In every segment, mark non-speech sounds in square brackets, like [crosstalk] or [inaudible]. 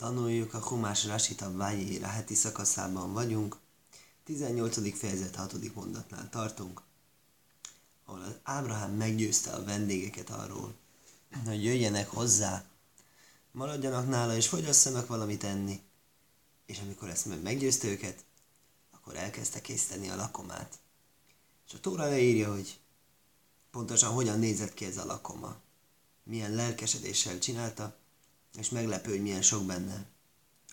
Tanuljuk a Humás Rasit a Vájéra heti szakaszában vagyunk. 18. fejezet 6. mondatnál tartunk, ahol az Ábrahám meggyőzte a vendégeket arról, hogy jöjjenek hozzá, maradjanak nála és fogyasszanak valamit enni. És amikor ezt meggyőzte őket, akkor elkezdte készíteni a lakomát. És a Tóra leírja, hogy pontosan hogyan nézett ki ez a lakoma. Milyen lelkesedéssel csinálta, és meglepő, hogy milyen sok benne.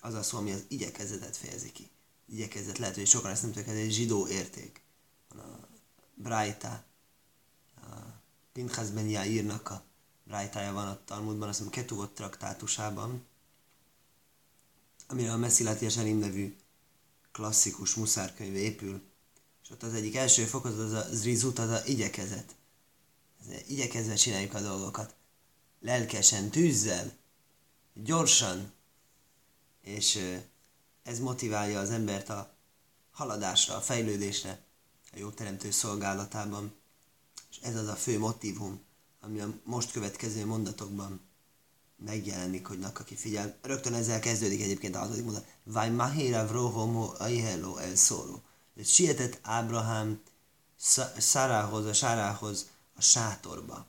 Az a szó, ami az igyekezetet fejezi ki. Igyekezet lehet, hogy sokan ezt nem tudják, ez egy zsidó érték. Van a Braita, a Pinchas Ben írnak a Braitája van a Talmudban, azt hiszem Ketuvot traktátusában, amire a Messilat Yeserim nevű klasszikus muszárkönyv épül. És ott az egyik első fokozat az a zrizut, az a igyekezet. Ez igyekezve csináljuk a dolgokat. Lelkesen, tűzzel, gyorsan, és ez motiválja az embert a haladásra, a fejlődésre, a jó teremtő szolgálatában. És ez az a fő motivum, ami a most következő mondatokban megjelenik, hogy nak, aki figyel. Rögtön ezzel kezdődik egyébként a hatodik mondat. Vaj mahira vrohomo aihelo el szóló. Sietett Ábrahám Szárához, a Sárához a sátorba.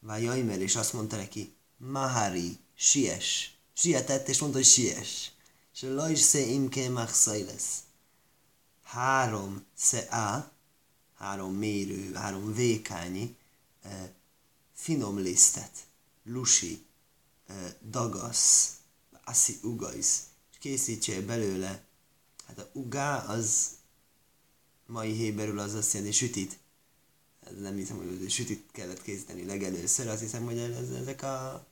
Vaj Jaimer, és azt mondta neki, Mahari, siess. Sietett, és mondta, hogy siess. És a lajs se imke lesz. Három se a, három mérő, három vékányi, eh, finom lisztet, lusi, eh, dagasz, aszi ugaisz, és készítsél belőle, hát a ugá az mai héberül az azt jelenti sütit. Nem hiszem, hogy sütit kellett készíteni legelőször, azt hiszem, hogy ez, ezek a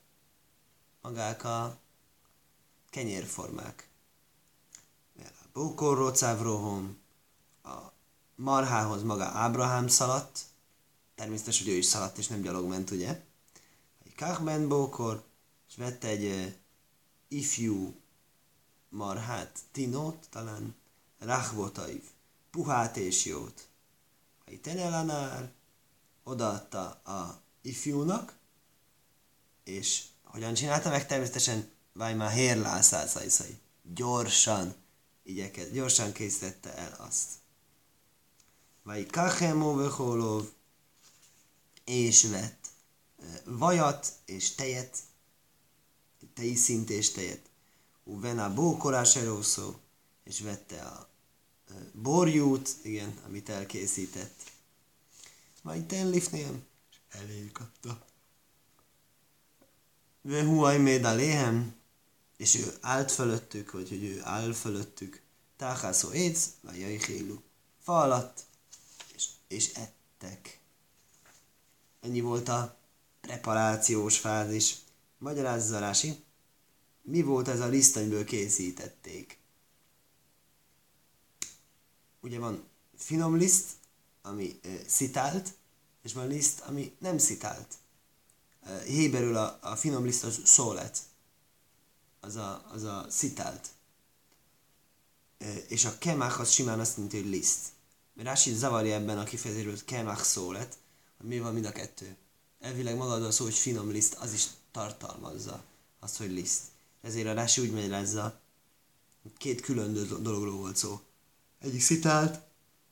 magák a kenyérformák. A bókorrócávróhom, a marhához maga Ábrahám szaladt, természetes, hogy ő is szaladt és nem gyalog ment, ugye? Egy kachben bókor, és vette egy ifjú marhát, tinót, talán rachvotaiv, puhát és jót. Egy tenelanár odaadta a ifjúnak, és hogyan csinálta meg? Természetesen vagy már hérlászálszajszai. Gyorsan igyekez, gyorsan készítette el azt. Vagy kachemó vöholov, és vett vajat és tejet, szint és tejet. Uvena bókorás erószó, és vette a borjút, igen, amit elkészített. Majd tenlifnél, és eléjük adta. Vehuaj méd a léhem, és ő állt fölöttük, vagy hogy ő áll fölöttük. Táhászó éc, vagy jajhélu. Fa alatt, és, és ettek. Ennyi volt a preparációs fázis. Magyarázza Rási, mi volt ez a liszt, amiből készítették? Ugye van finom liszt, ami e, szitált, és van liszt, ami nem szitált. E, Héberül a, a finom liszt az szólet, az a, az a szitált. E, és a kemach az simán azt jelenti, hogy liszt. Rási zavarja ebben a kifejezésből, hogy kemach szólet, hogy mi van mind a kettő. Elvileg maga a szó, hogy finom liszt, az is tartalmazza azt, hogy liszt. Ezért a Rási úgy magyarázza, két külön dologról volt szó. Egyik szitált,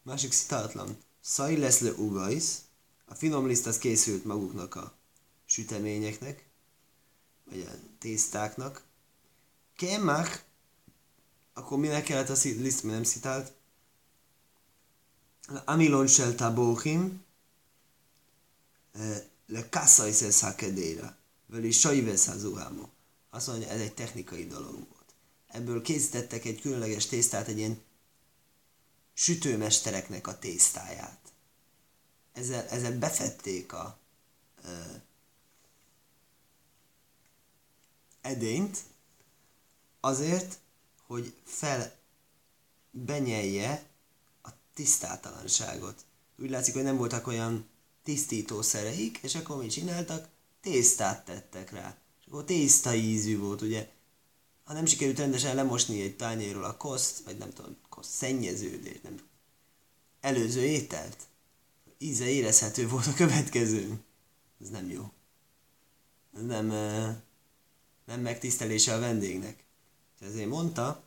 másik szitáltlan. Szaj lesz le ugajsz, a finom liszt az készült maguknak a süteményeknek, vagy a tésztáknak. Kemach, akkor minek kellett a liszt, mi nem szitált? Amilon sel tabóchim, le kasszajsz ez hakedéra, veli sajvesz hazuhámo. Azt mondja, ez egy technikai dolog volt. Ebből készítettek egy különleges tésztát, egy ilyen sütőmestereknek a tésztáját. Ezzel, ezzel befették a ö, edényt azért, hogy fel benyelje a tisztátalanságot. Úgy látszik, hogy nem voltak olyan tisztítószereik, és akkor mit csináltak? Tésztát tettek rá. És akkor tészta ízű volt, ugye? Ha nem sikerült rendesen lemosni egy tányérról a koszt, vagy nem tudom, koszt szennyeződés, nem előző ételt, íze érezhető volt a következő. Ez nem jó. Ez nem, nem megtisztelése a vendégnek. ezért mondta,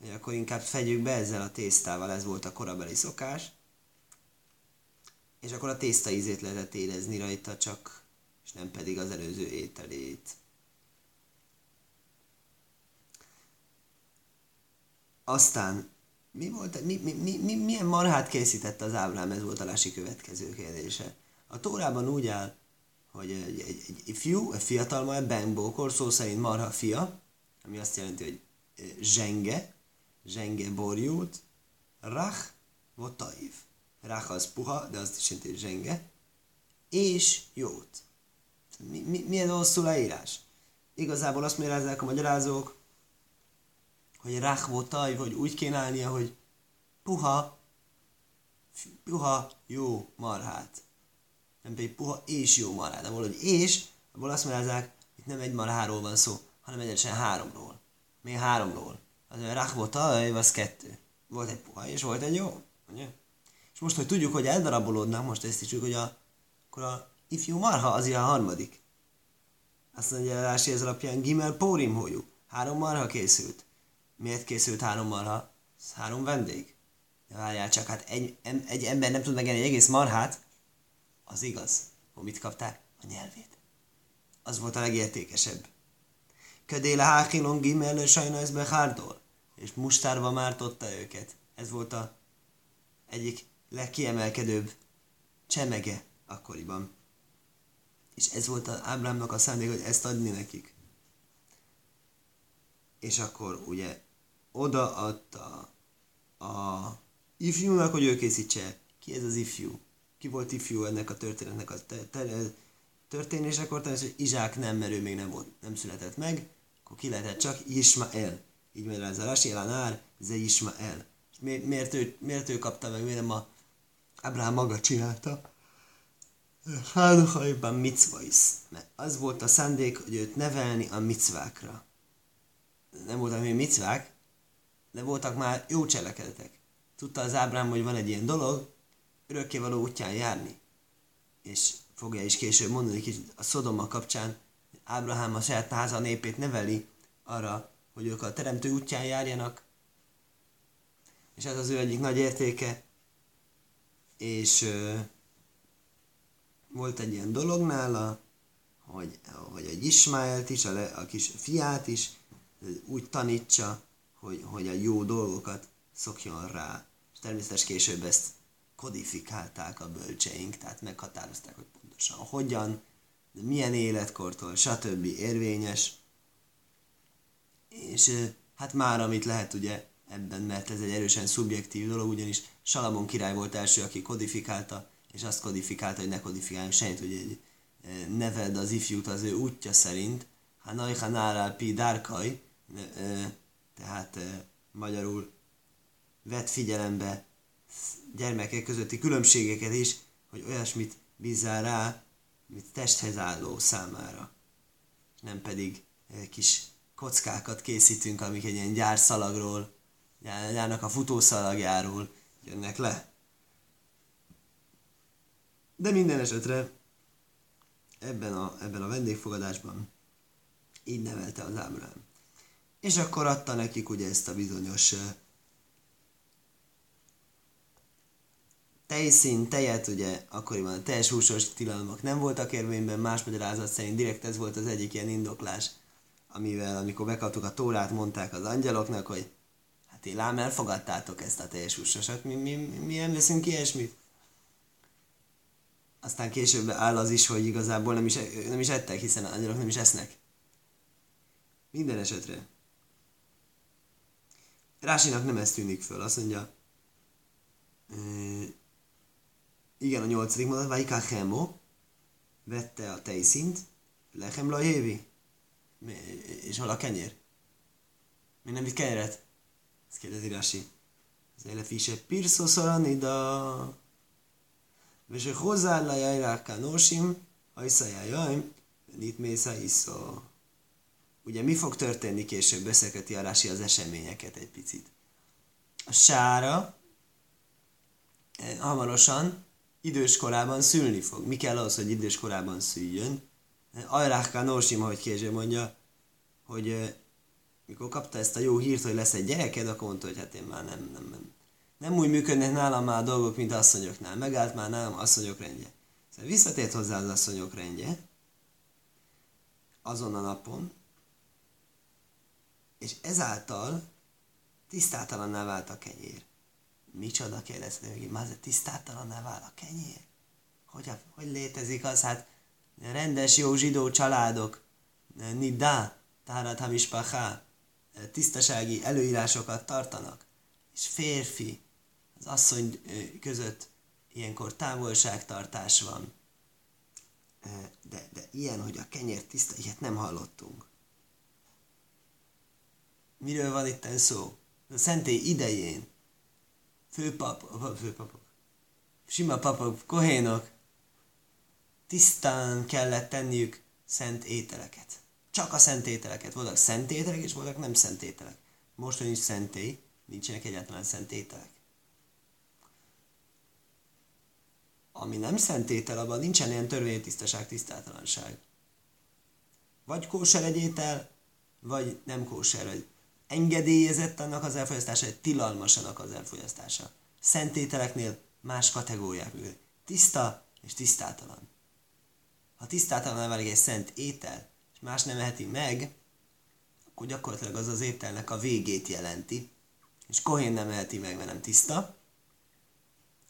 hogy akkor inkább fegyük be ezzel a tésztával, ez volt a korabeli szokás, és akkor a tészta ízét lehetett érezni rajta csak, és nem pedig az előző ételét. Aztán mi volt, mi, mi, mi, mi, milyen marhát készítette az Ábrám? Ez volt a lási következő kérdése. A Tórában úgy áll, hogy egy, egy, egy, fiú, egy fiatal majd Bengbókor, szó szerint marha fia, ami azt jelenti, hogy zsenge, zsenge borjút, rach votaív. Rach az puha, de azt is jelenti, hogy zsenge, és jót. Mi, mi, milyen hosszú leírás? Igazából azt mérezzek a magyarázók, hogy rach votaív, hogy úgy kéne állnia, hogy puha, puha, jó marhát. Nem pedig puha és jó marhát. De valahogy és, abból azt magyarázzák, itt nem egy marháról van szó, hanem egyesen háromról. Még háromról. Az olyan rachvota, az kettő. Volt egy puha és volt egy jó. Ugye? És most, hogy tudjuk, hogy eldarabolódnak, most ezt is tudjuk, hogy a, akkor a ifjú marha az a harmadik. Azt mondja, Rási ez alapján Gimel Pórim hójú. Három marha készült. Miért készült három marha? Ez három vendég. De várjál csak, hát egy, egy ember nem tud megenni egy egész marhát, az igaz. Hogy mit kapták? A nyelvét. Az volt a legértékesebb. Ködéle hákilon gimel sajna ez behárdol. És mustárba mártotta őket. Ez volt a egyik legkiemelkedőbb csemege akkoriban. És ez volt az Ábrámnak a szándék, hogy ezt adni nekik. És akkor ugye odaadta a ifjúnak, hogy ő készítse. Ki ez az ifjú? Ki volt ifjú ennek a történetnek a történésekor? Hogy Izsák nem, mert ő még nem, volt, nem született meg akkor ki lehetett csak Ismael. Így mondja ez a Rasi Elanár, ze Ismael. Mi, miért, ő, miért ő kapta meg, miért nem a Abraham maga csinálta? Hánuhajban micva is. Mert az volt a szándék, hogy őt nevelni a micvákra. Nem voltak még micvák, de voltak már jó cselekedetek. Tudta az Ábrám, hogy van egy ilyen dolog, örökkévaló útján járni. És fogja is később mondani kicsit a Szodoma kapcsán, Ábrahám a saját háza népét neveli arra, hogy ők a teremtő útján járjanak, és ez az ő egyik nagy értéke, és ö, volt egy ilyen dolog nála, hogy, hogy egy Ismáelt is, a, le, a kis fiát is úgy tanítsa, hogy, hogy a jó dolgokat szokjon rá. És természetesen később ezt kodifikálták a bölcseink, tehát meghatározták, hogy pontosan hogyan, de milyen életkortól, stb. érvényes. És hát már amit lehet ugye ebben, mert ez egy erősen szubjektív dolog, ugyanis Salamon király volt első, aki kodifikálta, és azt kodifikálta, hogy ne kodifikáljunk semmit, hogy egy neved az ifjút az ő útja szerint, Hanaj Hanárál Pi Dárkaj, tehát magyarul vett figyelembe gyermekek közötti különbségeket is, hogy olyasmit bízzál rá, mint testhez álló számára. Nem pedig kis kockákat készítünk, amik egy ilyen gyárszalagról, járnak a futószalagjáról, jönnek le. De minden esetre ebben a, ebben a vendégfogadásban így nevelte az Ábrám. És akkor adta nekik ugye ezt a bizonyos tejszín, tejet, ugye akkoriban a teljes húsos tilalmak nem voltak érvényben, más magyarázat szerint direkt ez volt az egyik ilyen indoklás, amivel amikor bekaptuk a tórát, mondták az angyaloknak, hogy hát én lám elfogadtátok ezt a teljes húsosat, mi, mi, mi nem veszünk ilyesmit. Aztán később áll az is, hogy igazából nem is, nem is ettek, hiszen az angyalok nem is esznek. Minden esetre. Rásinak nem ez tűnik föl, azt mondja, igen, a nyolcadik mondat, Vajká Hemo, vette a tejszint, Lechem Lahévi. És hol a kenyér? Mi nem vitt kenyeret? Ezt kérdezi Rasi. Az élet vise pirszó szaranida. És hogy hozzá la jajráká nósim, hajszajájaim, itt mésza iszó. Ugye mi fog történni később? Beszélgeti a Rasi az eseményeket egy picit. A sára eh, hamarosan idős korában szülni fog. Mi kell ahhoz, hogy idős korában szüljön? Ajráhká Norsim, ahogy Kézsé mondja, hogy mikor kapta ezt a jó hírt, hogy lesz egy gyereked, akkor mondta, hogy hát én már nem, nem, nem. Nem úgy működnek nálam már a dolgok, mint asszonyoknál. Megállt már nálam asszonyok rendje. Szóval visszatért hozzá az asszonyok rendje, azon a napon, és ezáltal tisztátalanná vált a kenyér. Micsoda kérdezte hogy már tisztátalanná vált a kenyér? Hogy, hogy létezik az? Hát rendes jó zsidó családok, nidá, tárat hamispachá, tisztasági előírásokat tartanak, és férfi, az asszony között ilyenkor távolságtartás van. De, de ilyen, hogy a kenyér tiszta, ilyet nem hallottunk. Miről van itt szó? A szentély idején főpap, főpapok, sima papok, kohénok tisztán kellett tenniük szent ételeket. Csak a szent ételeket. Voltak szent ételek, és voltak nem szent ételek. Most, hogy nincs szentély, nincsenek egyáltalán szent ételek. Ami nem szent étel, abban nincsen ilyen törvénytisztaság, tisztátalanság. Vagy kóser egy étel, vagy nem kóser, vagy engedélyezett annak az elfogyasztása, vagy tilalmas az elfogyasztása. Szent ételeknél más kategóriák működnek. Tiszta és tisztátalan. Ha tisztátalan válik egy szent étel, és más nem eheti meg, akkor gyakorlatilag az az ételnek a végét jelenti. És kohén nem eheti meg, mert nem tiszta,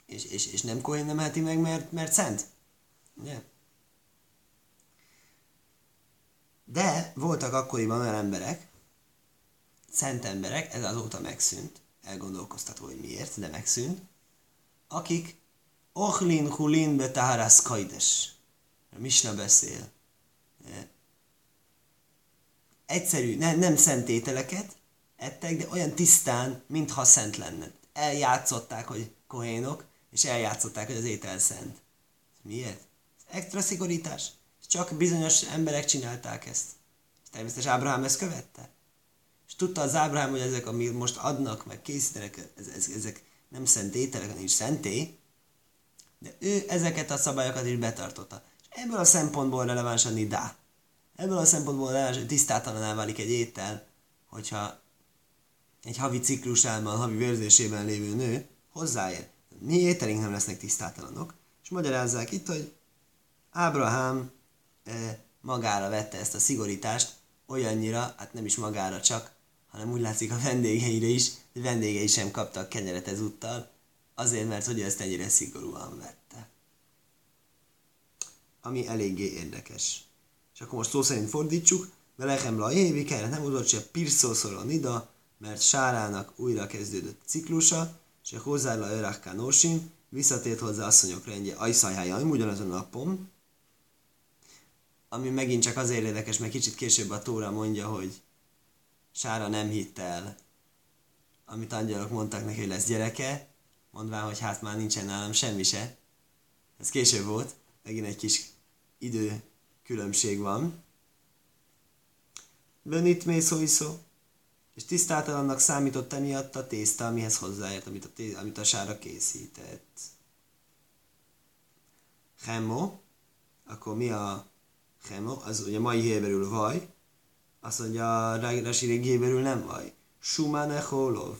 és, és, és nem kohén nem eheti meg, mert, mert szent. Ugye? De voltak akkoriban olyan emberek, szent emberek, ez azóta megszűnt, elgondolkoztató, hogy miért, de megszűnt, akik Ochlin hulin be taharász kajdes. A Misna beszél. Egyszerű, ne, nem szent ételeket ettek, de olyan tisztán, mintha szent lenne. Eljátszották, hogy kohénok, és eljátszották, hogy az étel szent. Miért? Ez extra szigorítás. Csak bizonyos emberek csinálták ezt. És természetesen Ábrahám ezt követte. Tudta az Ábrahám, hogy ezek, amit most adnak, meg készítenek, ezek, nem szent ételek, hanem is szenté, de ő ezeket a szabályokat is betartotta. És ebből a szempontból releváns a nidá. Ebből a szempontból releváns, hogy tisztátalaná válik egy étel, hogyha egy havi ciklusában, havi vérzésében lévő nő hozzáér. Mi ételink nem lesznek tisztátalanok. És magyarázzák itt, hogy Ábrahám e, magára vette ezt a szigorítást, olyannyira, hát nem is magára csak, hanem úgy látszik a vendégeire is, hogy vendégei sem kaptak kenyeret ezúttal, azért, mert hogy ezt ennyire szigorúan vette. Ami eléggé érdekes. És akkor most szó szerint fordítsuk, Velechem la évi kellett nem udott se pirszószor a nida, mert Sárának újra kezdődött ciklusa, és a hozzá la örák visszatért hozzá asszonyok rendje ajszajhája, ugyanazon a napon, ami megint csak azért érdekes, mert kicsit később a Tóra mondja, hogy Sára nem hitt el, amit angyalok mondtak neki, hogy lesz gyereke, mondván, hogy hát már nincsen nálam semmi se. Ez később volt, megint egy kis idő különbség van. Benit mészóiszó, és tisztátalannak számított emiatt a tészta, amihez hozzáért, amit a, té- amit a sára készített. Hemo, akkor mi a hemo? Az ugye mai héberül vaj, azt mondja, a Rashi héberül nem vaj. Shumane holov,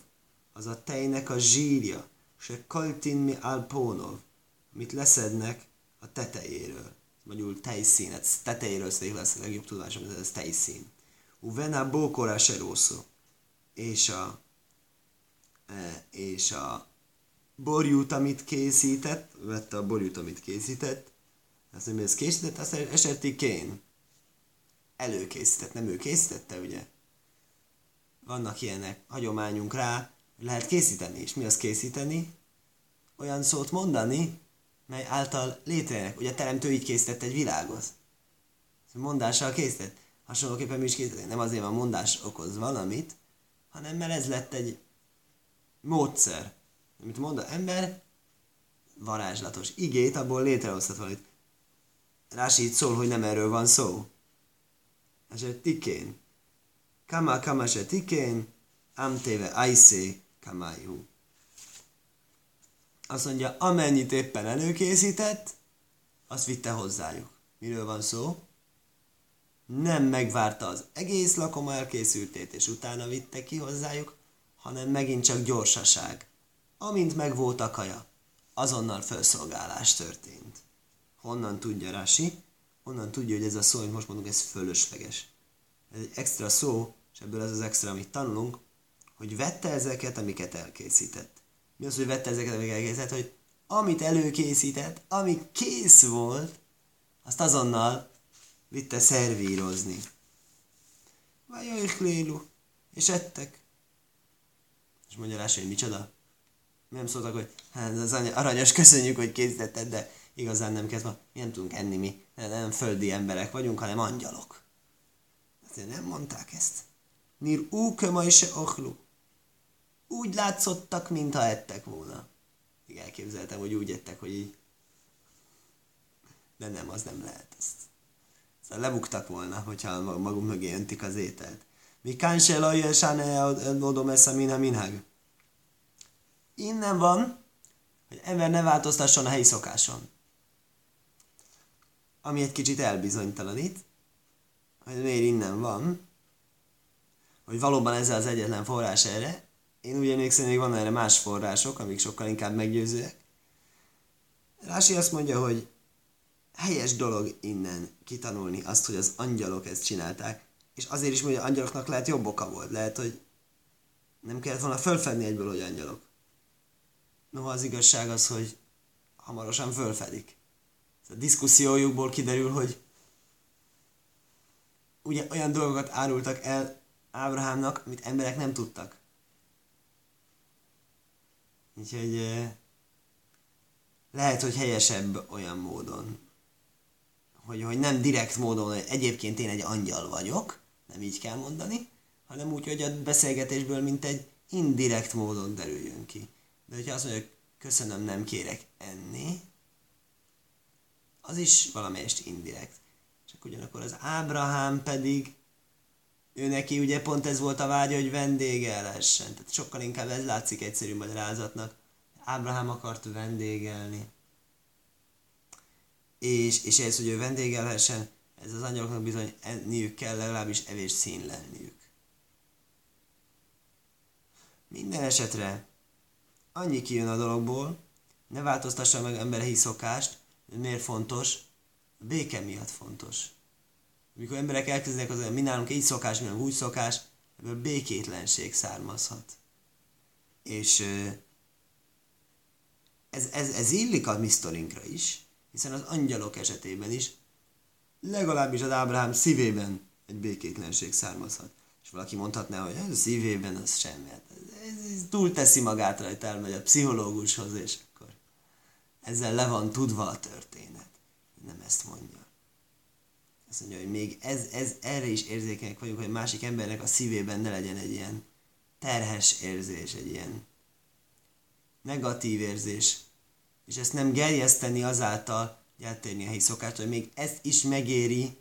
az a tejnek a zsírja, se kaltin mi alpónov, amit leszednek a tetejéről. Magyarul tejszín, ez tetejéről szedik lesz a legjobb tudásom, ez, tejszín. Uvena bókora serószó. És a, e, és a borjút, amit készített, vette a borjút, amit készített, azt mondja, ez készített, azt esetikén előkészített, nem ő készítette, ugye? Vannak ilyenek, hagyományunk rá, lehet készíteni. És mi az készíteni? Olyan szót mondani, mely által létrejönnek. Ugye a teremtő így készített egy világot. Mondással készített. Hasonlóképpen mi is készített. Nem azért van mondás okoz valamit, hanem mert ez lett egy módszer. Amit mond a ember, varázslatos igét, abból létrehozhat valamit. Rási itt szól, hogy nem erről van szó. Ez tikén. Kama kama se tikén, amtéve aisé kamájú. Azt mondja, amennyit éppen előkészített, azt vitte hozzájuk. Miről van szó? nem megvárta az egész lakoma elkészültét, és utána vitte ki hozzájuk, hanem megint csak gyorsaság. Amint megvolt a kaja, azonnal felszolgálás történt. Honnan tudja Rasi? Honnan tudja, hogy ez a szó, amit most mondunk, ez fölösleges. Ez egy extra szó, és ebből ez az extra, amit tanulunk, hogy vette ezeket, amiket elkészített. Mi az, hogy vette ezeket, amiket elkészített? Hogy amit előkészített, ami kész volt, azt azonnal vitte szervírozni. Vajoich lélu, és ettek. És mondja rá, hogy micsoda? Nem szóltak, hogy hát az aranyos, köszönjük, hogy készítetted, de igazán nem kezdve, mi nem tudunk enni mi, nem földi emberek vagyunk, hanem angyalok. Azért nem mondták ezt. Nir úköma is ochlu. Úgy látszottak, mintha ettek volna. Igen, elképzeltem, hogy úgy ettek, hogy így. De nem, az nem lehet. Ezt. Szóval lebuktak volna, hogyha magunk mögé öntik az ételt. Mi kánse lajja sáne odom esze minha minhag. Innen van, hogy ember ne változtasson a helyi szokáson. Ami egy kicsit elbizonytalanít, hogy miért innen van, hogy valóban ez az egyetlen forrás erre. Én úgy emlékszem, hogy van erre más források, amik sokkal inkább meggyőzőek. Rási azt mondja, hogy helyes dolog innen kitanulni azt, hogy az angyalok ezt csinálták, és azért is mondja, hogy angyaloknak lehet jobb oka volt. Lehet, hogy nem kellett volna fölfedni egyből, hogy angyalok. Noha az igazság az, hogy hamarosan fölfedik. A diszkusziójukból kiderül, hogy ugye olyan dolgokat árultak el Ábrahámnak, amit emberek nem tudtak. Úgyhogy lehet, hogy helyesebb olyan módon, hogy, hogy nem direkt módon, hogy egyébként én egy angyal vagyok, nem így kell mondani, hanem úgy, hogy a beszélgetésből mint egy indirekt módon derüljön ki. De hogyha azt hogy köszönöm, nem kérek enni, az is valamelyest indirekt. Csak ugyanakkor az Ábrahám pedig, ő neki ugye pont ez volt a vágya, hogy vendégelhessen. Tehát sokkal inkább ez látszik egyszerű magyarázatnak. Ábrahám akart vendégelni. És, és ez, hogy ő vendégelhessen, ez az angyaloknak bizony enniük kell, legalábbis evés színlelniük. Minden esetre annyi kijön a dologból, ne változtassa meg emberi szokást, miért fontos? A béke miatt fontos. Amikor emberek elkezdenek az, mi nálunk így szokás, mi nálunk úgy szokás, ebből békétlenség származhat. És ez, ez, ez illik a mi is, hiszen az angyalok esetében is legalábbis az Ábrahám szívében egy békétlenség származhat. És valaki mondhatná, hogy ez a szívében az semmi. Hát ez, ez túl teszi magát rajta, elmegy a pszichológushoz, és ezzel le van tudva a történet. Nem ezt mondja. Azt mondja, hogy még ez, ez, erre is érzékenyek vagyunk, hogy másik embernek a szívében ne legyen egy ilyen terhes érzés, egy ilyen negatív érzés, és ezt nem gerjeszteni azáltal, hogy eltérni a helyi szokást, hogy még ezt is megéri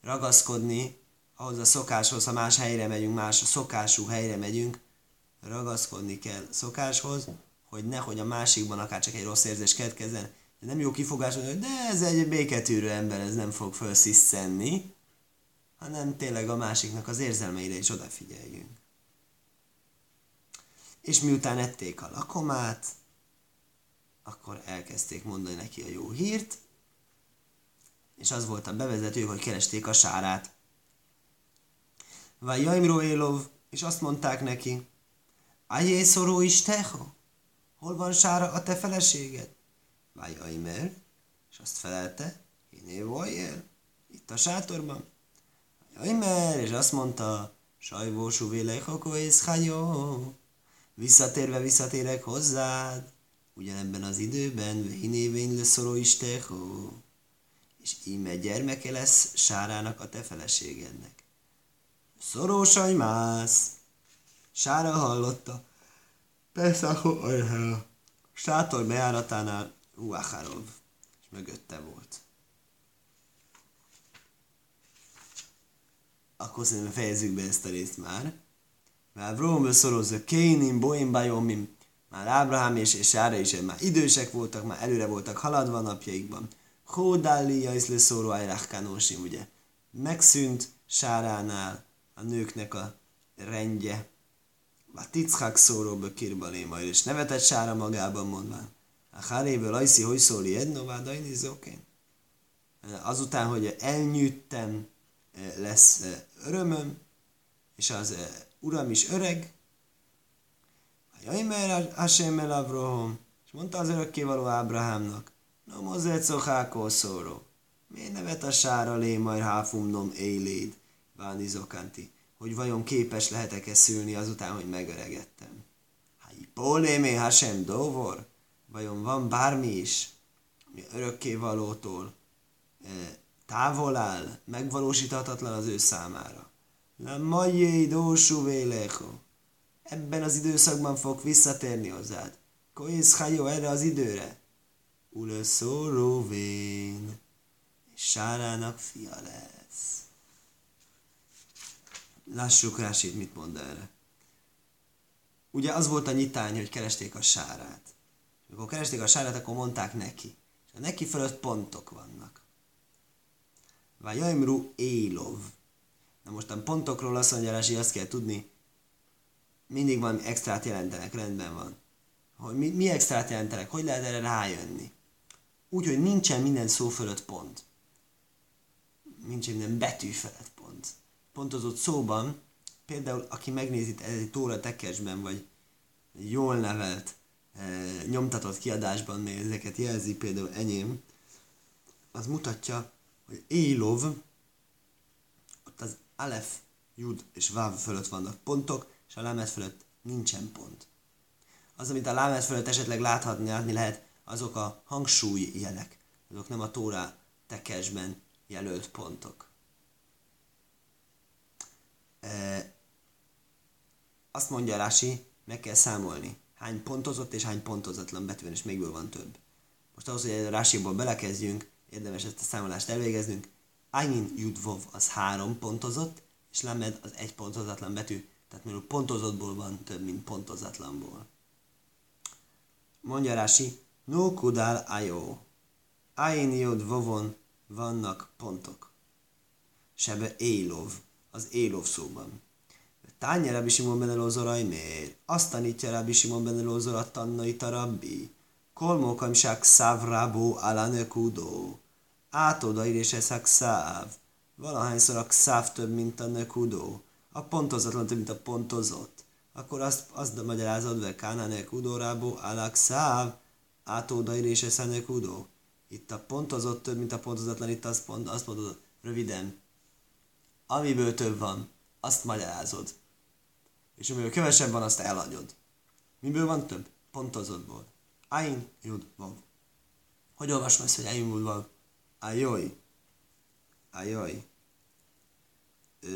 ragaszkodni ahhoz a szokáshoz, ha más helyre megyünk, más szokású helyre megyünk, ragaszkodni kell szokáshoz, hogy nehogy a másikban akár csak egy rossz érzés keletkezzen. De nem jó kifogás, hogy de ez egy béketűrő ember, ez nem fog felsziszenni, hanem tényleg a másiknak az érzelmeire is odafigyeljünk. És miután ették a lakomát, akkor elkezdték mondani neki a jó hírt, és az volt a bevezető, hogy keresték a sárát. Vagy Jaimro Élov, és azt mondták neki, Ajé szoró is teho, hol van sára a te feleséged? Vagy Aimer, és azt felelte, Hiné voljél, itt a sátorban. Aimer, és azt mondta, Sajvósú vélejhokó és hajó, visszatérve visszatérek hozzád, ugyanebben az időben, hinévény leszoró istehó, és íme gyermeke lesz Sárának a te feleségednek. Szoró sajmász! Sára hallotta. Peszachó ajhá. Sátor bejáratánál Ruacharov, és mögötte volt. Akkor szerintem fejezzük be ezt a részt már. Mert Vróm szorozza Kénim, Boim, Bajomim, már Ábrahám és, és Sára is már idősek voltak, már előre voltak haladva napjaikban. Hódália is leszóró ajráhkánósim, ugye? megszűnt Sáránál a nőknek a rendje. A tickák szóróba kirbaléma, és nevetett Sára magában mondván. A háréből ajszi, hogy szóli ednová, dajni zókén. Azután, hogy elnyűjtem, lesz örömöm, és az uram is öreg, Jaimer Hashem el Abraham, és mondta az örökkévaló Ábrahámnak, no mozet szokákó szóró, miért nevet a sára lé majd háfumnom éléd, Váni Zokanti, hogy vajon képes lehetek-e szülni azután, hogy megöregettem. Pólémé Hashem dóvor, vajon van bármi is, ami örökkévalótól távol áll, megvalósíthatatlan az ő számára. La majjé dósú vélecho. Ebben az időszakban fog visszatérni hozzád. Koész hajó erre az időre. Ule szóróvén. És Sárának fia lesz. Lássuk Rásit, mit mond erre. Ugye az volt a nyitány, hogy keresték a sárát. Amikor keresték a sárát, akkor mondták neki. És a neki fölött pontok vannak. Vajaimru Élov. Na most a pontokról azt mondja Rási, azt kell tudni, mindig van extrát jelentenek, rendben van. Hogy mi, mi extrát jelentenek, hogy lehet erre rájönni? Úgy, hogy nincsen minden szó fölött pont. Nincsen minden betű pont. Pontozott szóban, például aki megnézi egy Tóra tekesben, vagy jól nevelt, e, nyomtatott kiadásban, ezeket jelzi, például enyém, az mutatja, hogy Élov, ott az Alef, Jud és Váv fölött vannak pontok, és a lámet fölött nincsen pont. Az, amit a lámet fölött esetleg láthatni, látni lehet, azok a hangsúly jelek. Azok nem a tóra tekesben jelölt pontok. E, azt mondja Rási, meg kell számolni, hány pontozott és hány pontozatlan betű és mégiből van több. Most ahhoz, hogy Rásiból belekezdjünk, érdemes ezt a számolást elvégeznünk. Ayin Judvov az három pontozott, és Lamed az egy pontozatlan betű, tehát mivel pontozottból van több, mint pontozatlanból. Mondja Rási, no kudál ajó. Ayin Jud Vovon vannak pontok. Sebe Élov, az Élov szóban. Tánye Rabbi Simon ben Elozor miért? Azt tanítja Rabbi Simon ben Elozor a tannai tarabbi. Kolmókam sák szávrábó alanekudó. Átoda íréseszak száv. Valahányszor a száv több, mint a nekudó. A pontozatlan több, mint a pontozott. Akkor azt, azt magyarázod ve kánánek udorábó alak száv. Átoda íréseszak udó. Itt a pontozott több, mint a pontozatlan, itt azt, pont, azt mondod röviden. Amiből több van, azt magyarázod. És amiből kevesebb van, azt elhagyod. Miből van több? Pontozottból. Ain, Jud, Vav. Hogy olvasom ezt, hogy Ain, Jud, Vav? Ajoj. Ajoj. Ö,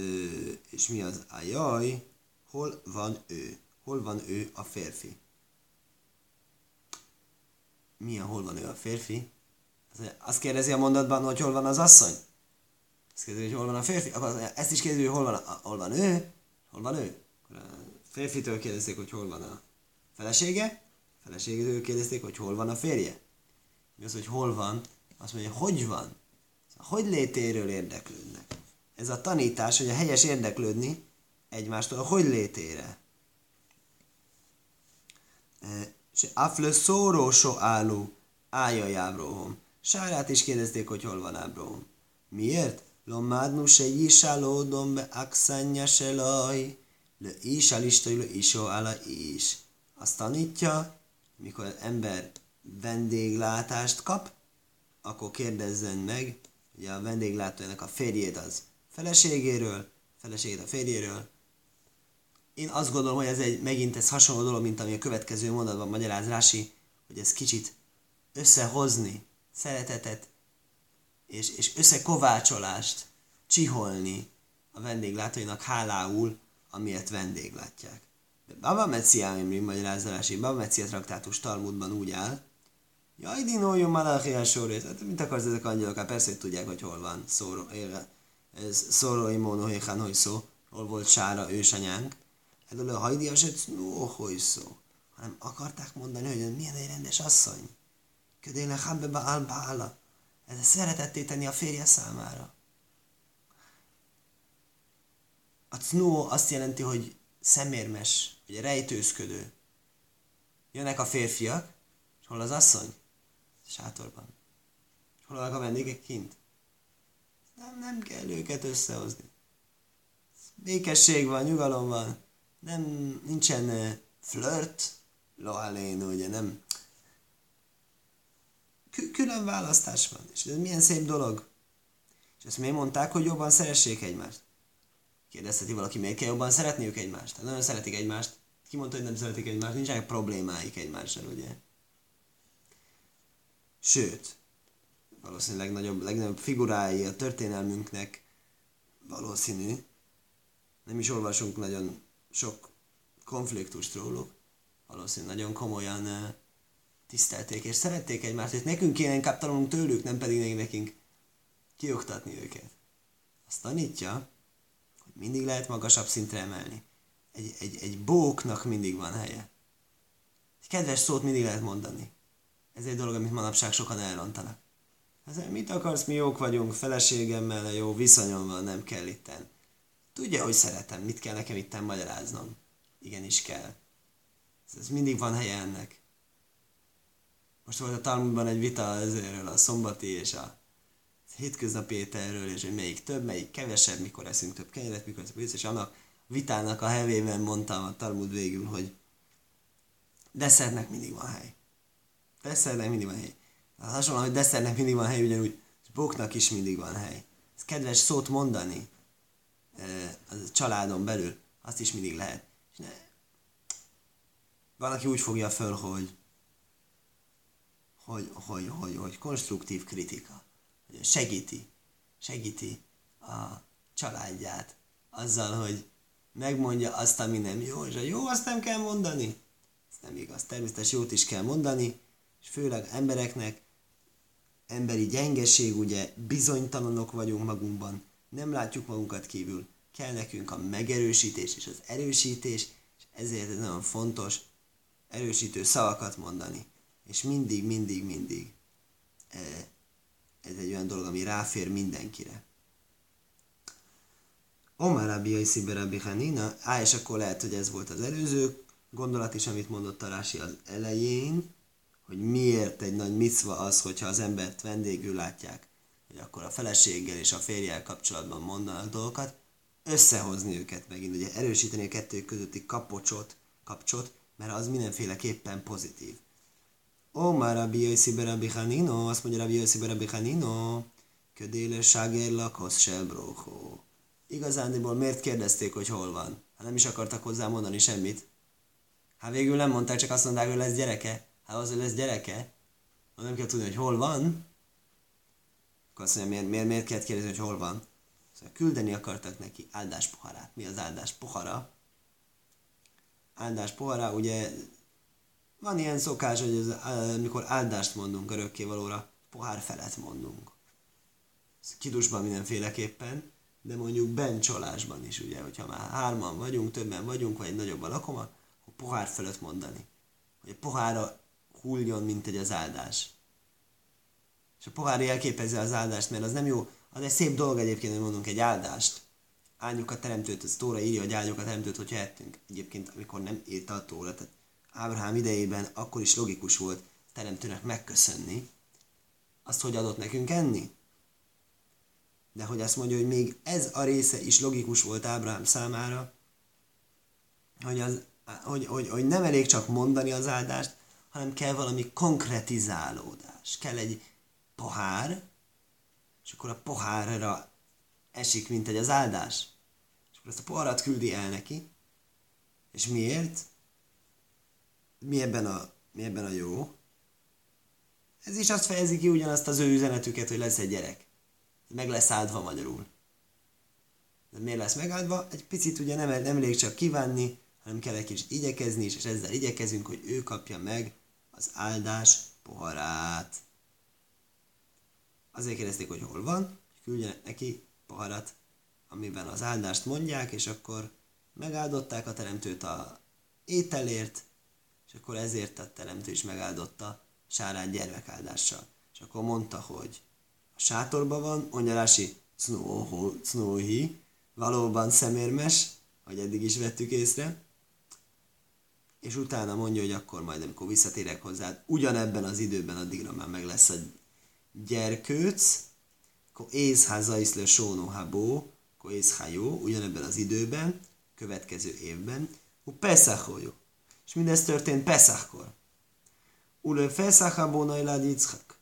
és mi az ajaj? Hol van ő? Hol van ő a férfi? Mi a hol van ő a férfi? Azt kérdezi a mondatban, hogy hol van az asszony? Azt kérdezi, hogy hol van a férfi? Akkor ezt is kérdezi, hogy hol van, a, hol van ő? Hol van ő? Akkor a férfitől kérdezték, hogy hol van a felesége? A feleségétől kérdezték, hogy hol van a férje? Mi az, hogy hol van? Azt mondja, hogy van? Hogy létéről érdeklődnek? Ez a tanítás, hogy a helyes érdeklődni egymástól a hogy létére. És afle szóró so álló ájaj Ábrohom. Sárát is kérdezték, hogy hol van Ábrohom. Miért? Jisálódom be akszanya se laj, le is alistai le isó ála is. Azt tanítja, mikor az ember vendéglátást kap, akkor kérdezzen meg, ugye a vendéglátójának a férjét az feleségéről, feleségét a férjéről. Én azt gondolom, hogy ez egy megint ez hasonló dolog, mint ami a következő mondatban magyaráz Rási, hogy ez kicsit összehozni, szeretetet és, és összekovácsolást csiholni a vendéglátóinak hálául, amiért vendéglátják. De Baba Metziáimri magyarázási Baba Metzia traktátus Talmudban úgy áll, Jaj, dinoljon Malachi a sorét. Hát mit akarsz ezek angyalok? Hát persze, hogy tudják, hogy hol van szóró, ez szóró imóno héhán, hogy szó, hol volt Sára ősanyánk. Ebből a hajdi eset, no, hogy szó. Hanem akarták mondani, hogy milyen egy rendes asszony. Ködéle hábbebe álbála. Ez a szeretetté tenni a férje számára. A cnó azt jelenti, hogy szemérmes, vagy rejtőzködő. Jönnek a férfiak, és hol az asszony? Sátorban. Hol a vendégek kint? Nem, nem kell őket összehozni. Békesség van, nyugalom van. Nem, nincsen flirt, lohalén, ugye nem. Külön választás van, és ez milyen szép dolog. És ezt miért mondták, hogy jobban szeressék egymást? Kérdezheti valaki, miért kell jobban szeretniük egymást? Hát nagyon szeretik egymást. Ki mondta, hogy nem szeretik egymást? Nincsenek problémáik egymással, ugye? Sőt, valószínűleg legnagyobb, legnagyobb figurái a történelmünknek valószínű, nem is olvasunk nagyon sok konfliktust róluk, valószínűleg nagyon komolyan tisztelték és szerették egymást, hogy nekünk kéne inkább tanulnunk tőlük, nem pedig nekünk kioktatni őket. Azt tanítja, hogy mindig lehet magasabb szintre emelni. Egy, egy, egy bóknak mindig van helye. Egy kedves szót mindig lehet mondani. Ez egy dolog, amit manapság sokan elrontanak. Ez, mit akarsz, mi jók vagyunk, feleségemmel jó viszonyom van, nem kell itten. Tudja, hogy szeretem, mit kell nekem itten magyaráznom. Igenis kell. Ez, ez mindig van helye ennek. Most volt a Talmudban egy vita ezerről, a szombati és a hétköznapi ételről, és hogy melyik több, melyik kevesebb, mikor eszünk több kenyeret, mikor eszünk és annak vitának a hevében mondtam a Talmud végül, hogy desszertnek mindig van hely. Desszertnek mindig van hely. Hasonlóan, hogy desszertnek mindig van hely, ugyanúgy boknak is mindig van hely. Ez kedves szót mondani a családon belül, azt is mindig lehet. És ne, van, aki úgy fogja föl, hogy hogy, hogy, hogy, hogy konstruktív kritika, segíti, segíti a családját azzal, hogy megmondja azt, ami nem jó, és a jó azt nem kell mondani. Ez nem igaz. Természetesen jót is kell mondani, és főleg embereknek emberi gyengeség, ugye bizonytalanok vagyunk magunkban, nem látjuk magunkat kívül, kell nekünk a megerősítés és az erősítés, és ezért ez nagyon fontos erősítő szavakat mondani. És mindig, mindig, mindig eh, ez egy olyan dolog, ami ráfér mindenkire. Omar Rabbi Yaiszi Rabbi Hanina, á, és akkor lehet, hogy ez volt az előző gondolat is, amit mondott a Rási az elején, hogy miért egy nagy micva az, hogyha az embert vendégül látják, hogy akkor a feleséggel és a férjel kapcsolatban mondanak dolgokat, összehozni őket megint, ugye erősíteni a kettő közötti kapocsot, kapcsot, mert az mindenféleképpen pozitív. Omar Rabbi Yossi Rabbi Hanino, azt mondja Rabbi Yossi Rabbi Hanino, ködéle ságér lakhoz se bróhó. Igazándiból miért kérdezték, hogy hol van? Hát nem is akartak hozzá mondani semmit. Hát végül nem mondták, csak azt mondták, hogy lesz gyereke. Hát az, hogy lesz gyereke, ha nem kell tudni, hogy hol van, akkor azt mondja, miért, miért, miért kell kérdezni, hogy hol van? Szóval küldeni akartak neki áldás poharát. Mi az áldás pohara? Áldás pohara, ugye van ilyen szokás, hogy ez, amikor áldást mondunk örökkévalóra, pohár felet mondunk. Ez kidusban mindenféleképpen, de mondjuk bencsolásban is, ugye, hogyha már hárman vagyunk, többen vagyunk, vagy egy nagyobb a lakoma, akkor pohár felett mondani. Hogy a pohára hulljon, mint egy az áldás. És a pohár jelképezi az áldást, mert az nem jó, az egy szép dolog egyébként, hogy mondunk egy áldást. Áldjuk a teremtőt, az Tóra írja, hogy áldjuk a teremtőt, hogyha ettünk. Egyébként, amikor nem írta a Tóra, tehát Ábrahám idejében akkor is logikus volt teremtőnek megköszönni azt, hogy adott nekünk enni. De hogy azt mondja, hogy még ez a része is logikus volt Ábrahám számára, hogy, az, hogy, hogy, hogy nem elég csak mondani az áldást, hanem kell valami konkretizálódás. Kell egy pohár, és akkor a pohárra esik, mint egy az áldás. És akkor ezt a poharat küldi el neki. És miért? Mi ebben a, mi ebben a jó? Ez is azt fejezi ki ugyanazt az ő üzenetüket, hogy lesz egy gyerek. Meg lesz áldva magyarul. De miért lesz megáldva? Egy picit ugye nem, nem elég csak kívánni, hanem kell egy kis igyekezni is, és ezzel igyekezünk, hogy ő kapja meg az áldás poharát. Azért kérdezték, hogy hol van, küldjenek neki poharat, amiben az áldást mondják, és akkor megáldották a teremtőt a ételért, és akkor ezért a teremtő is megáldotta sárát gyermekáldással. És akkor mondta, hogy a sátorban van, onyarási cnóhi, valóban szemérmes, hogy eddig is vettük észre, és utána mondja, hogy akkor majd, amikor visszatérek hozzá, ugyanebben az időben addigra már meg lesz a gyerkőc, akkor észháza is le sónó habó, akkor észhájó, ugyanebben az időben, következő évben, u Pesachójó. És mindez történt Pesachkor. Ule Pesach habó Yitzchak.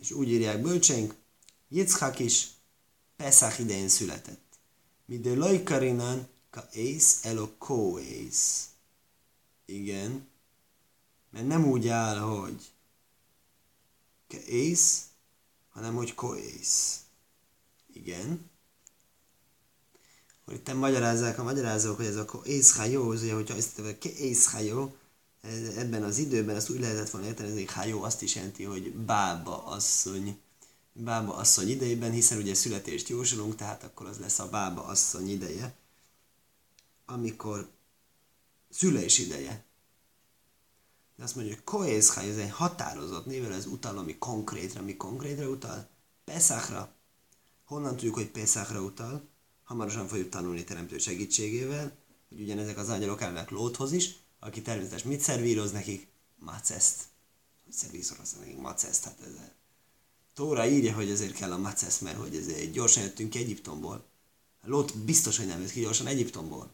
És úgy írják bölcsénk, Yitzchak is Pesach idején született. de lajkarinan ka ész elo ko ész. Igen. Mert nem úgy áll, hogy ke ész, hanem hogy ko ész. Igen. Hogy itt magyarázzák a magyarázók, hogy ez a ko ész jó, az ugye, hogyha ezt a ke ész jó, ebben az időben ezt úgy lehetett volna érteni, hogy hajó azt is jelenti, hogy bába asszony bába asszony idejében, hiszen ugye születést jósolunk, tehát akkor az lesz a bába asszony ideje, amikor szülés ideje. De azt mondja, hogy Koészháj, ez egy határozott nével, ez utal, ami konkrétra, mi konkrétra utal? Peszákra. Honnan tudjuk, hogy Peszákra utal? Hamarosan fogjuk tanulni teremtő segítségével, hogy ugyanezek az angyalok elmek Lóthoz is, aki természetesen mit szervíroz nekik? Maceszt. Hogy szervíroz nekik maceszt, hát ez Tóra írja, hogy ezért kell a macesz, mert hogy ezért gyorsan jöttünk ki Egyiptomból. Lót biztos, hogy nem jött ki gyorsan Egyiptomból.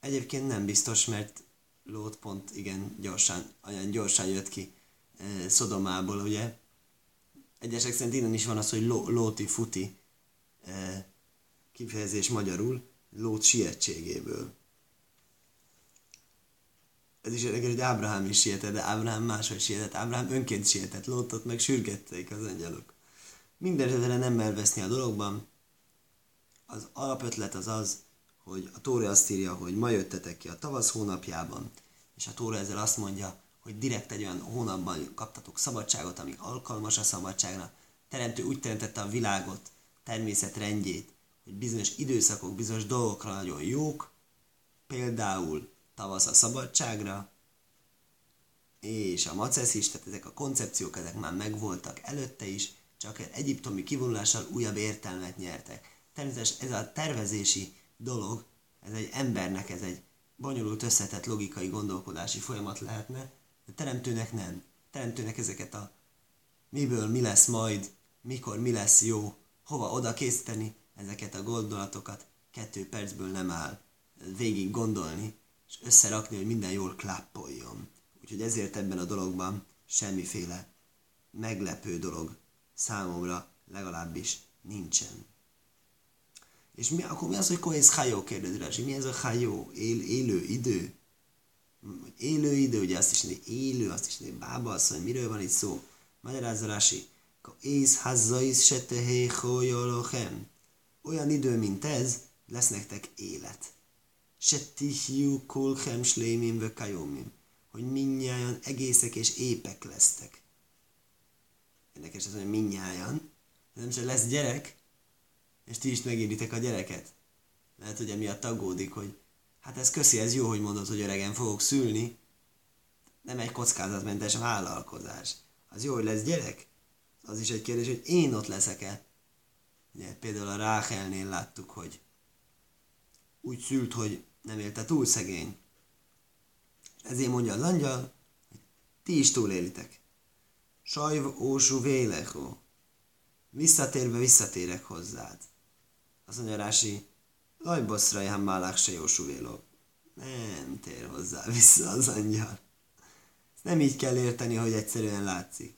Egyébként nem biztos, mert Lót pont igen gyorsan, olyan gyorsan jött ki e, Szodomából, ugye. Egyesek szerint innen is van az, hogy ló, Lóti futi e, kifejezés magyarul, Lót sietségéből ez is érdekes, hogy Ábrahám is sietett, de Ábrahám máshogy sietett. Ábrahám önként sietett, Lótot meg sürgették az angyalok. Minden esetre nem elveszni a dologban. Az alapötlet az az, hogy a Tóra azt írja, hogy ma jöttetek ki a tavasz hónapjában, és a Tóra ezzel azt mondja, hogy direkt egy olyan hónapban kaptatok szabadságot, ami alkalmas a szabadságra. Teremtő úgy teremtette a világot, természet rendjét, hogy bizonyos időszakok, bizonyos dolgokra nagyon jók, például tavasz a szabadságra, és a macesz is, tehát ezek a koncepciók, ezek már megvoltak előtte is, csak egy egyiptomi kivonulással újabb értelmet nyertek. Természetesen ez a tervezési dolog, ez egy embernek, ez egy bonyolult, összetett logikai gondolkodási folyamat lehetne, de teremtőnek nem. Teremtőnek ezeket a miből mi lesz majd, mikor mi lesz jó, hova oda készíteni, ezeket a gondolatokat kettő percből nem áll végig gondolni, és összerakni, hogy minden jól klappoljon. Úgyhogy ezért ebben a dologban semmiféle meglepő dolog számomra legalábbis nincsen. És mi, akkor mi az, hogy kohész hajó kérdezi rá, mi ez a hajó? Él, élő idő? Élő idő, ugye azt is mondja, élő, azt is mondja, bába asszony, miről van itt szó? Magyarázza Rási, ész hazzais se tehé Olyan idő, mint ez, lesz nektek élet se tihjú kulchem slémim ve kajomim, hogy minnyáján egészek és épek lesztek. Érdekes ez, hogy minnyáján, nem csak lesz gyerek, és ti is megéritek a gyereket. Lehet, hogy emiatt aggódik, hogy hát ez köszi, ez jó, hogy mondod, hogy öregen fogok szülni, nem egy kockázatmentes vállalkozás. Az jó, hogy lesz gyerek? Az is egy kérdés, hogy én ott leszek-e? Ugye, például a Ráchelnél láttuk, hogy úgy szült, hogy nem élte túl szegény. Ezért mondja az angyal, hogy ti is túlélitek. Sajv ósú vélecho. Visszatérve visszatérek hozzád. Az mondja Rási, lajboszra ján málák se jósú véló. Nem tér hozzá vissza az angyal. Ezt nem így kell érteni, hogy egyszerűen látszik.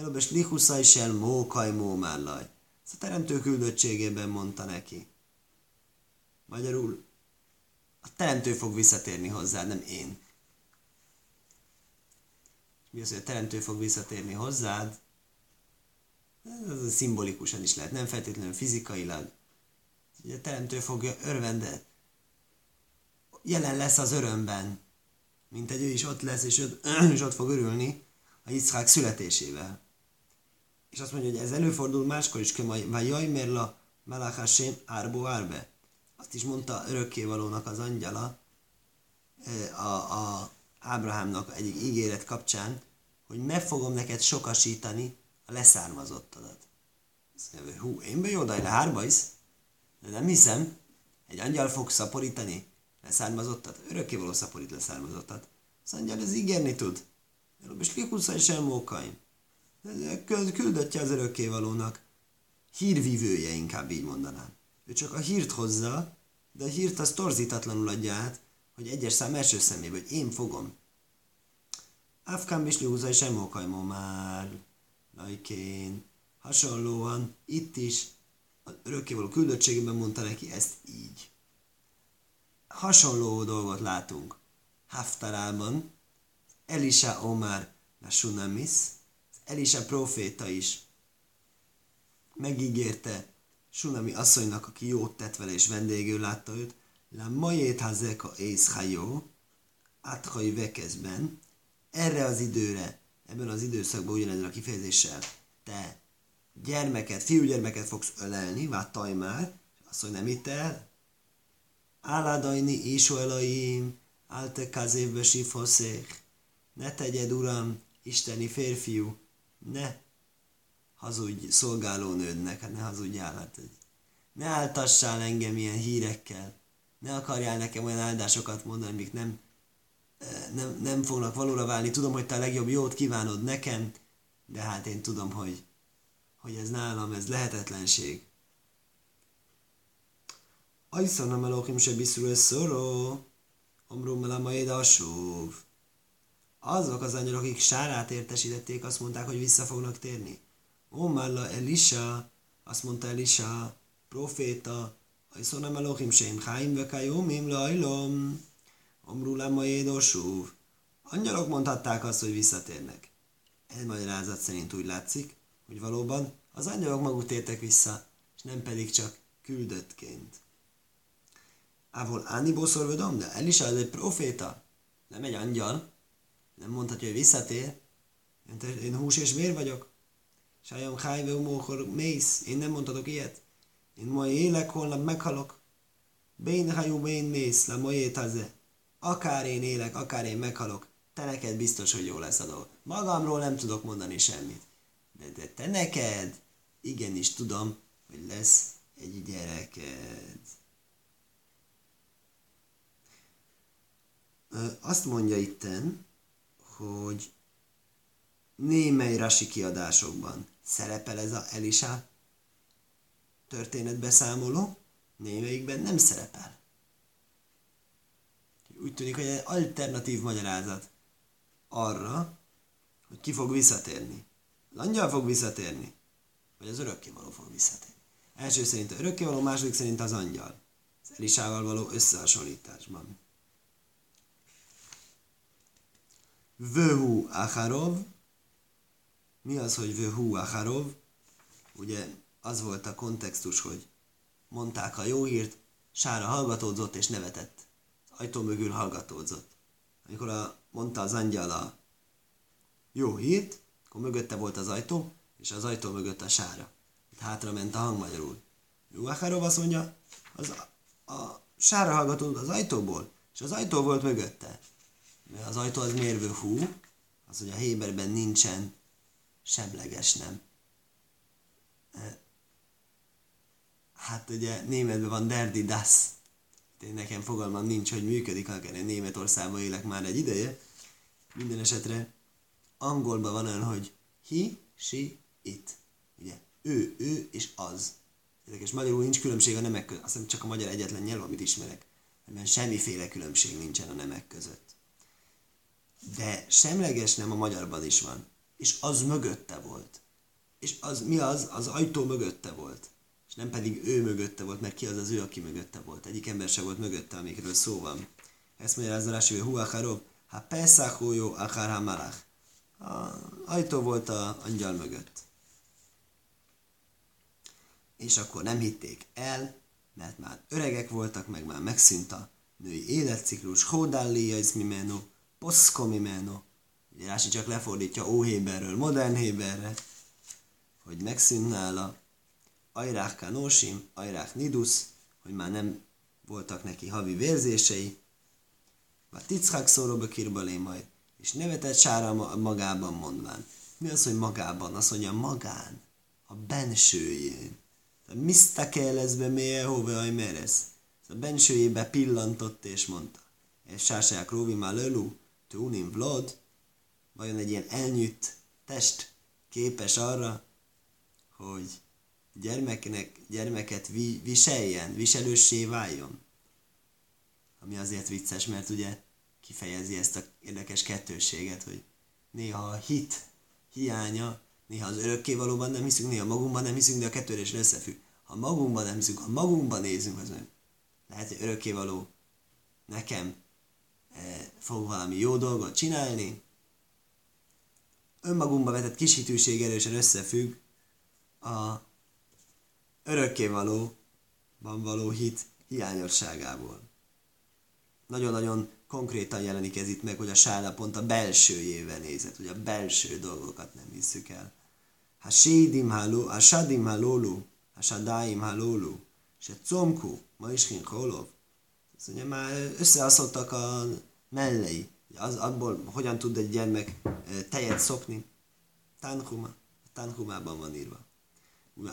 Elobes lihuszai is el mókaj mómállaj. Ezt a teremtő küldöttségében mondta neki. Magyarul a teremtő fog visszatérni hozzá, nem én. Mi az, hogy a teremtő fog visszatérni hozzád? Ez szimbolikusan is lehet, nem feltétlenül fizikailag. Ugye a teremtő fogja örvende. Jelen lesz az örömben, mint egy ő is ott lesz, és ott, [clears throat] és ott fog örülni a Yitzhák születésével. És azt mondja, hogy ez előfordul máskor is, hogy jaj, merla melachasém árbo árbe. Azt is mondta örökkévalónak az angyala a, a Ábrahámnak egyik ígéret kapcsán, hogy meg fogom neked sokasítani a leszármazottadat. Azt mondja, hú, én be jó, de hárba is. De nem hiszem, egy angyal fog szaporítani leszármazottat, örökkévaló szaporít leszármazottat. Az angyal ez ígérni tud. És kikusza is elmókaim. Küldöttje az örökkévalónak. Hírvívője inkább így mondanám. Ő csak a hírt hozza, de a hírt az torzítatlanul adja át, hogy egyes szám első szemébe, hogy én fogom. Afkán Bisli húza és emókajmó már. Lajkén. Hasonlóan itt is az örökkévaló küldöttségében mondta neki ezt így. Hasonló dolgot látunk. Haftarában, Elisa Omar Nasunamis, Elisa proféta is megígérte Sunami asszonynak, aki jót tett vele és vendégül látta őt, La majét hazeka ész hajó, áthaj vekezben, erre az időre, ebben az időszakban ugyanezzel a kifejezéssel, te gyermeket, fiúgyermeket fogsz ölelni, váttaj már, hogy nem itt el, Áládajni Isó Elaim, Alte Kazévbe Sifoszék, ne tegyed, Uram, isteni férfiú, ne hazudj szolgálónődnek, hát ne hazudjál, hát ne áltassál engem ilyen hírekkel, ne akarjál nekem olyan áldásokat mondani, amik nem, nem, nem fognak valóra válni. Tudom, hogy te a legjobb jót kívánod nekem, de hát én tudom, hogy, hogy ez nálam, ez lehetetlenség. Ajszanam elohim se biszul szoró, omrum a Azok az angyalok, akik sárát értesítették, azt mondták, hogy vissza fognak térni. Omalla Elisa, azt mondta Elisa, proféta, Ajszanam elohim se imchaim vekajomim lajlom, omru le a Angyalok mondhatták azt, hogy visszatérnek. Ez magyarázat szerint úgy látszik, hogy valóban az angyalok maguk tértek vissza, és nem pedig csak küldöttként. Ávol Áni Boszorvodom, de Elisa ez egy proféta, nem egy angyal, nem mondhatja, hogy visszatér. Én hús és vér vagyok. Sajam hájve umókor mész. Én nem mondhatok ilyet. Én ma élek, holnap meghalok. Bén hajú, bén mész, le ma étaze. Akár én élek, akár én meghalok, te neked biztos, hogy jó lesz a dolog. Magamról nem tudok mondani semmit. De, de te neked igenis tudom, hogy lesz egy gyereked. azt mondja itten, hogy némely rasi kiadásokban szerepel ez a Elisa történetbeszámoló, némelyikben nem szerepel. Úgy tűnik, hogy egy alternatív magyarázat arra, hogy ki fog visszatérni. Az angyal fog visszatérni, vagy az örökkévaló fog visszatérni. Első szerint az örökkévaló, második szerint az angyal. Az Elisával való összehasonlításban. Vöhu Acharov. Mi az, hogy Vöhu Acharov? Ugye az volt a kontextus, hogy mondták a jó hírt, Sára hallgatódzott és nevetett. Az ajtó mögül hallgatódzott. Amikor a, mondta az angyal a jó hírt, akkor mögötte volt az ajtó, és az ajtó mögött a sára. Hátra ment a hang magyarul. Jó Acharov azt mondja, az, a, a sára hallgatódott az ajtóból, és az ajtó volt mögötte az ajtó az mérvő hú, az, hogy a Héberben nincsen semleges nem. Hát ugye németben van derdi das. Én nekem fogalmam nincs, hogy működik, akár én Németországban élek már egy ideje. Minden esetre angolban van olyan, hogy he, she, it. Ugye, ő, ő és az. Érdekes, magyarul nincs különbség a nemek között. Azt hiszem csak a magyar egyetlen nyelv, amit ismerek. Mert semmiféle különbség nincsen a nemek között de semleges nem a magyarban is van. És az mögötte volt. És az mi az? Az ajtó mögötte volt. És nem pedig ő mögötte volt, mert ki az az ő, aki mögötte volt. Egyik ember se volt mögötte, amikről szó van. Ezt mondja az Rási, hogy Huacharov, ha Pesach jó, akár ha malach. Ajtó volt a angyal mögött. És akkor nem hitték el, mert már öregek voltak, meg már megszűnt a női életciklus, Hódállia is mimeno, Poszkomimeno. Rási csak lefordítja Óhéberről modern Héberre, hogy megszűnt nála Ajrák Kanósim, Ajrák Nidus, hogy már nem voltak neki havi vérzései, vagy Tickák szóróba kirbalé majd, és nevetett sára magában mondván. Mi az, hogy magában? Azt mondja magán, a bensőjén. Misztakel ez be mélye hova meresz. A bensőjébe pillantott és mondta. És sásák róvi már lölú, túnin vlod, vajon egy ilyen elnyűtt test képes arra, hogy gyermeknek, gyermeket vi, viseljen, viselőssé váljon. Ami azért vicces, mert ugye kifejezi ezt a érdekes kettőséget, hogy néha a hit hiánya, néha az örökkévalóban nem hiszünk, néha magunkban nem hiszünk, de a kettőre is összefügg. Ha magunkban nem hiszünk, ha magunkban nézünk, az nem. Lehet, hogy örökkévaló nekem e, fog valami jó dolgot csinálni. Önmagunkba vetett kis erősen összefügg a örökkévalóban való hit hiányosságából. Nagyon-nagyon konkrétan jelenik ez itt meg, hogy a sála pont a belsőjével nézett, hogy a belső dolgokat nem hiszük el. Ha sédim haló, ha sadim halólu, ha sadáim halólu, se comku, ma is holov. Ez ugye már összeaszoltak a mellei. Az, abból hogyan tud egy gyermek tejet szopni? Tanhuma. Tanhumában van írva.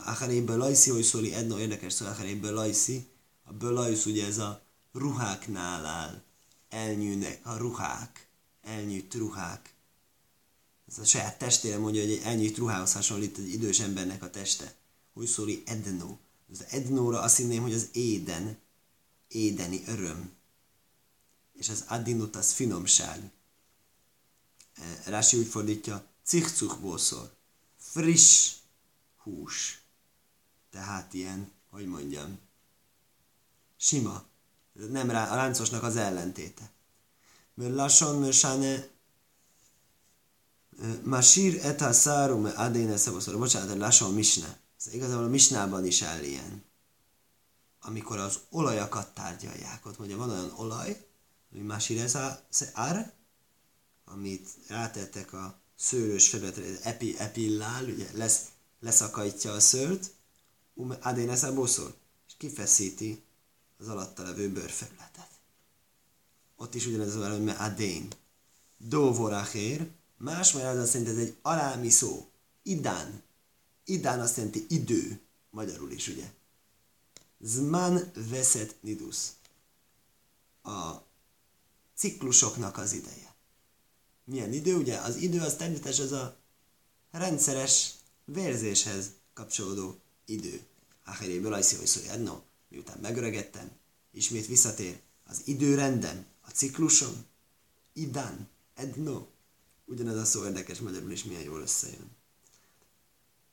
Acharéből lajszi, hogy szóli Edna érdekes szó, Acharéből lajszi. A bölajsz ugye ez a ruháknál áll elnyűnek a ruhák, elnyűtt ruhák. Ez a saját testére mondja, hogy egy elnyűtt ruhához hasonlít egy idős embernek a teste. Hogy szóli edno. Az ednóra azt hinném, hogy az éden, édeni öröm. És az adinut az finomság. E, Rási úgy fordítja, cichcuchból szól. Friss hús. Tehát ilyen, hogy mondjam, sima, nem rá, a láncosnak az ellentéte. Mert lassan, mert sáne Masír eta szárum adéne szavoszor. Bocsánat, lassan misne. Ez igazából a misnában is áll ilyen. Amikor az olajakat tárgyalják. Ott mondja, van olyan olaj, ami eta ár, amit rátettek a szőrös felületre, epi, epillál, ugye lesz, leszakajtja a szőrt, um, adéne szaboszor, és kifeszíti az alatta levő bőrfelületet. Ott is ugyanez az hogy adén. Dóvorachér, más az szerint ez egy alámi szó. Idán. Idán azt jelenti idő. Magyarul is, ugye? Zman veszet nidus. A ciklusoknak az ideje. Milyen idő? Ugye az idő az természetesen az a rendszeres vérzéshez kapcsolódó idő. Acheréből ajszi, hogy szó no miután megöregettem, ismét visszatér az időrendem, a ciklusom, idán, edno. Ugyanez a szó érdekes magyarul is milyen jól összejön.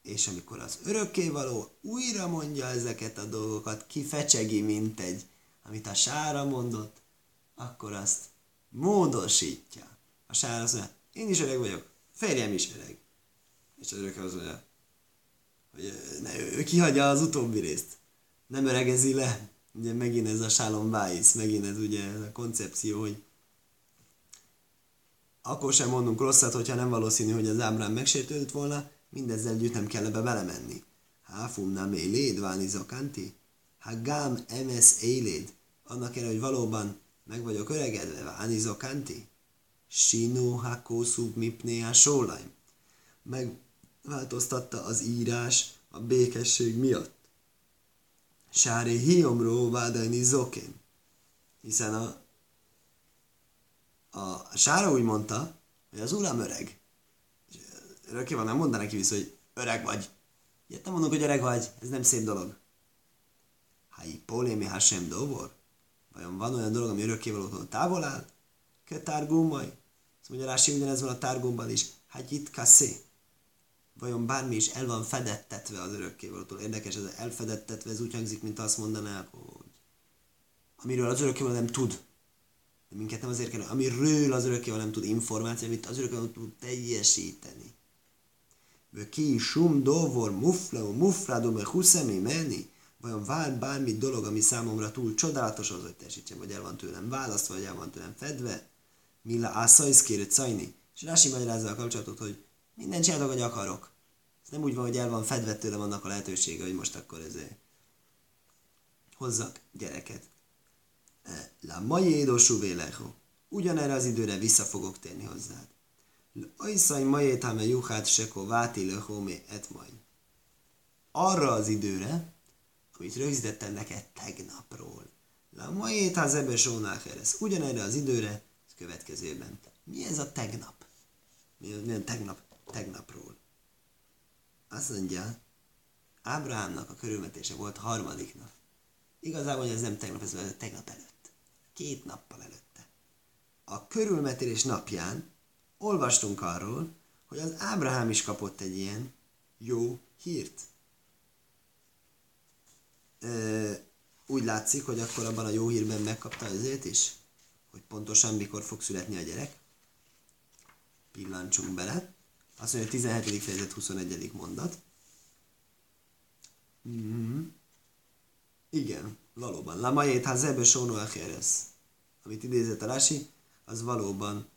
És amikor az örökkévaló újra mondja ezeket a dolgokat, kifecsegi, mint egy, amit a sára mondott, akkor azt módosítja. A sára azt mondja, én is öreg vagyok, férjem is öreg. És az örökké az mondja, hogy ne, ő kihagyja az utóbbi részt nem öregezi le. Ugye megint ez a Shalom Weiss, megint ez ugye ez a koncepció, hogy akkor sem mondunk rosszat, hogyha nem valószínű, hogy az Ábrám megsértődött volna, mindezzel együtt nem kell ebbe belemenni. Háfum nem éléd, váni zakanti? Ha gám emes éléd, annak ellenére, hogy valóban meg vagyok öregedve, váni zakanti? Sino hakószub mipné a sólaim. Megváltoztatta az írás a békesség miatt. Sári hiomró vádajni zokén. Hiszen a, a sára úgy mondta, hogy az uram öreg. Örökké van, nem mondaná neki vissza, hogy öreg vagy. Ilyet nem mondok, hogy öreg vagy, ez nem szép dolog. Hái polémi hasem dovor? Vajon van olyan dolog, ami örökkévalótól távol áll? Ke tárgumaj? Azt mondja, Rási ugyanez van a tárgumban is. Hát itt kasszé vajon bármi is el van fedettetve az örökkévalótól. Érdekes, ez elfedettetve, ez úgy hangzik, mint azt mondaná, hogy amiről az örökkévaló nem tud. De minket nem azért kell, amiről az örökkévaló nem tud információ, amit az örökkévaló tud teljesíteni. Ki sum dovor mufla, muflado me huszemi menni. Vajon vár bármi dolog, ami számomra túl csodálatos az, hogy teljesítsem, vagy el van tőlem választva, vagy el van tőlem fedve. Mila ászajsz kérő cajni. És Rási magyarázza a kapcsolatot, hogy minden csinálok, hogy akarok. Ez nem úgy van, hogy el van fedve tőlem annak a lehetősége, hogy most akkor ezért hozzak gyereket. E, la mai édosú véleho. Ugyanerre az időre vissza fogok térni hozzád. Ajszaj majét hame juhát seko váti lehomé et majd. Arra az időre, amit rögzítettem neked tegnapról. La majét az ebbe ez ugyanerre az időre, ez következőben. Mi ez a tegnap? Mi, milyen tegnap? Tegnapról. Azt mondja, Ábrahámnak a körülmetése volt harmadik nap. Igazából ez nem tegnap, ez volt tegnap előtt. Két nappal előtte. A körülmetélés napján olvastunk arról, hogy az Ábrahám is kapott egy ilyen jó hírt. Ö, úgy látszik, hogy akkor abban a jó hírben megkapta azért is, hogy pontosan mikor fog születni a gyerek. Pillancsunk bele. Azt mondja, 17. fejezet 21. mondat. Mm-hmm. Igen, valóban. La majét ha zebe sóno Amit idézett a Rási, az valóban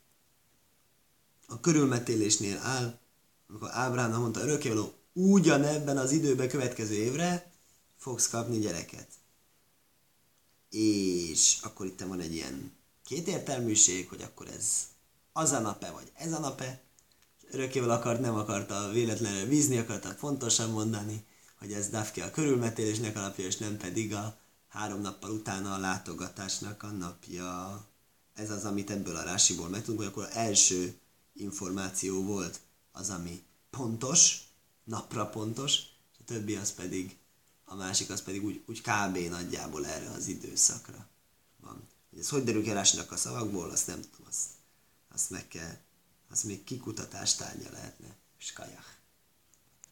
a körülmetélésnél áll, amikor Ábrám mondta örökkévaló, ugyanebben az időben következő évre fogsz kapni gyereket. És akkor itt van egy ilyen kétértelműség, hogy akkor ez az a nap-e, vagy ez a nap-e. Örökkéval akart, nem akarta véletlenül vízni, akarta fontosan mondani, hogy ez Dafke a körülmetélésnek a napja, és nem pedig a három nappal utána a látogatásnak a napja. Ez az, amit ebből a rásiból megtudunk, hogy akkor első információ volt az, ami pontos, napra pontos, és a többi az pedig, a másik az pedig úgy, úgy kb. nagyjából erre az időszakra van. Hogy ez hogy derül ki a szavakból, azt nem tudom, azt, azt meg kell, azt még kikutatás tárgya lehetne. Skajach.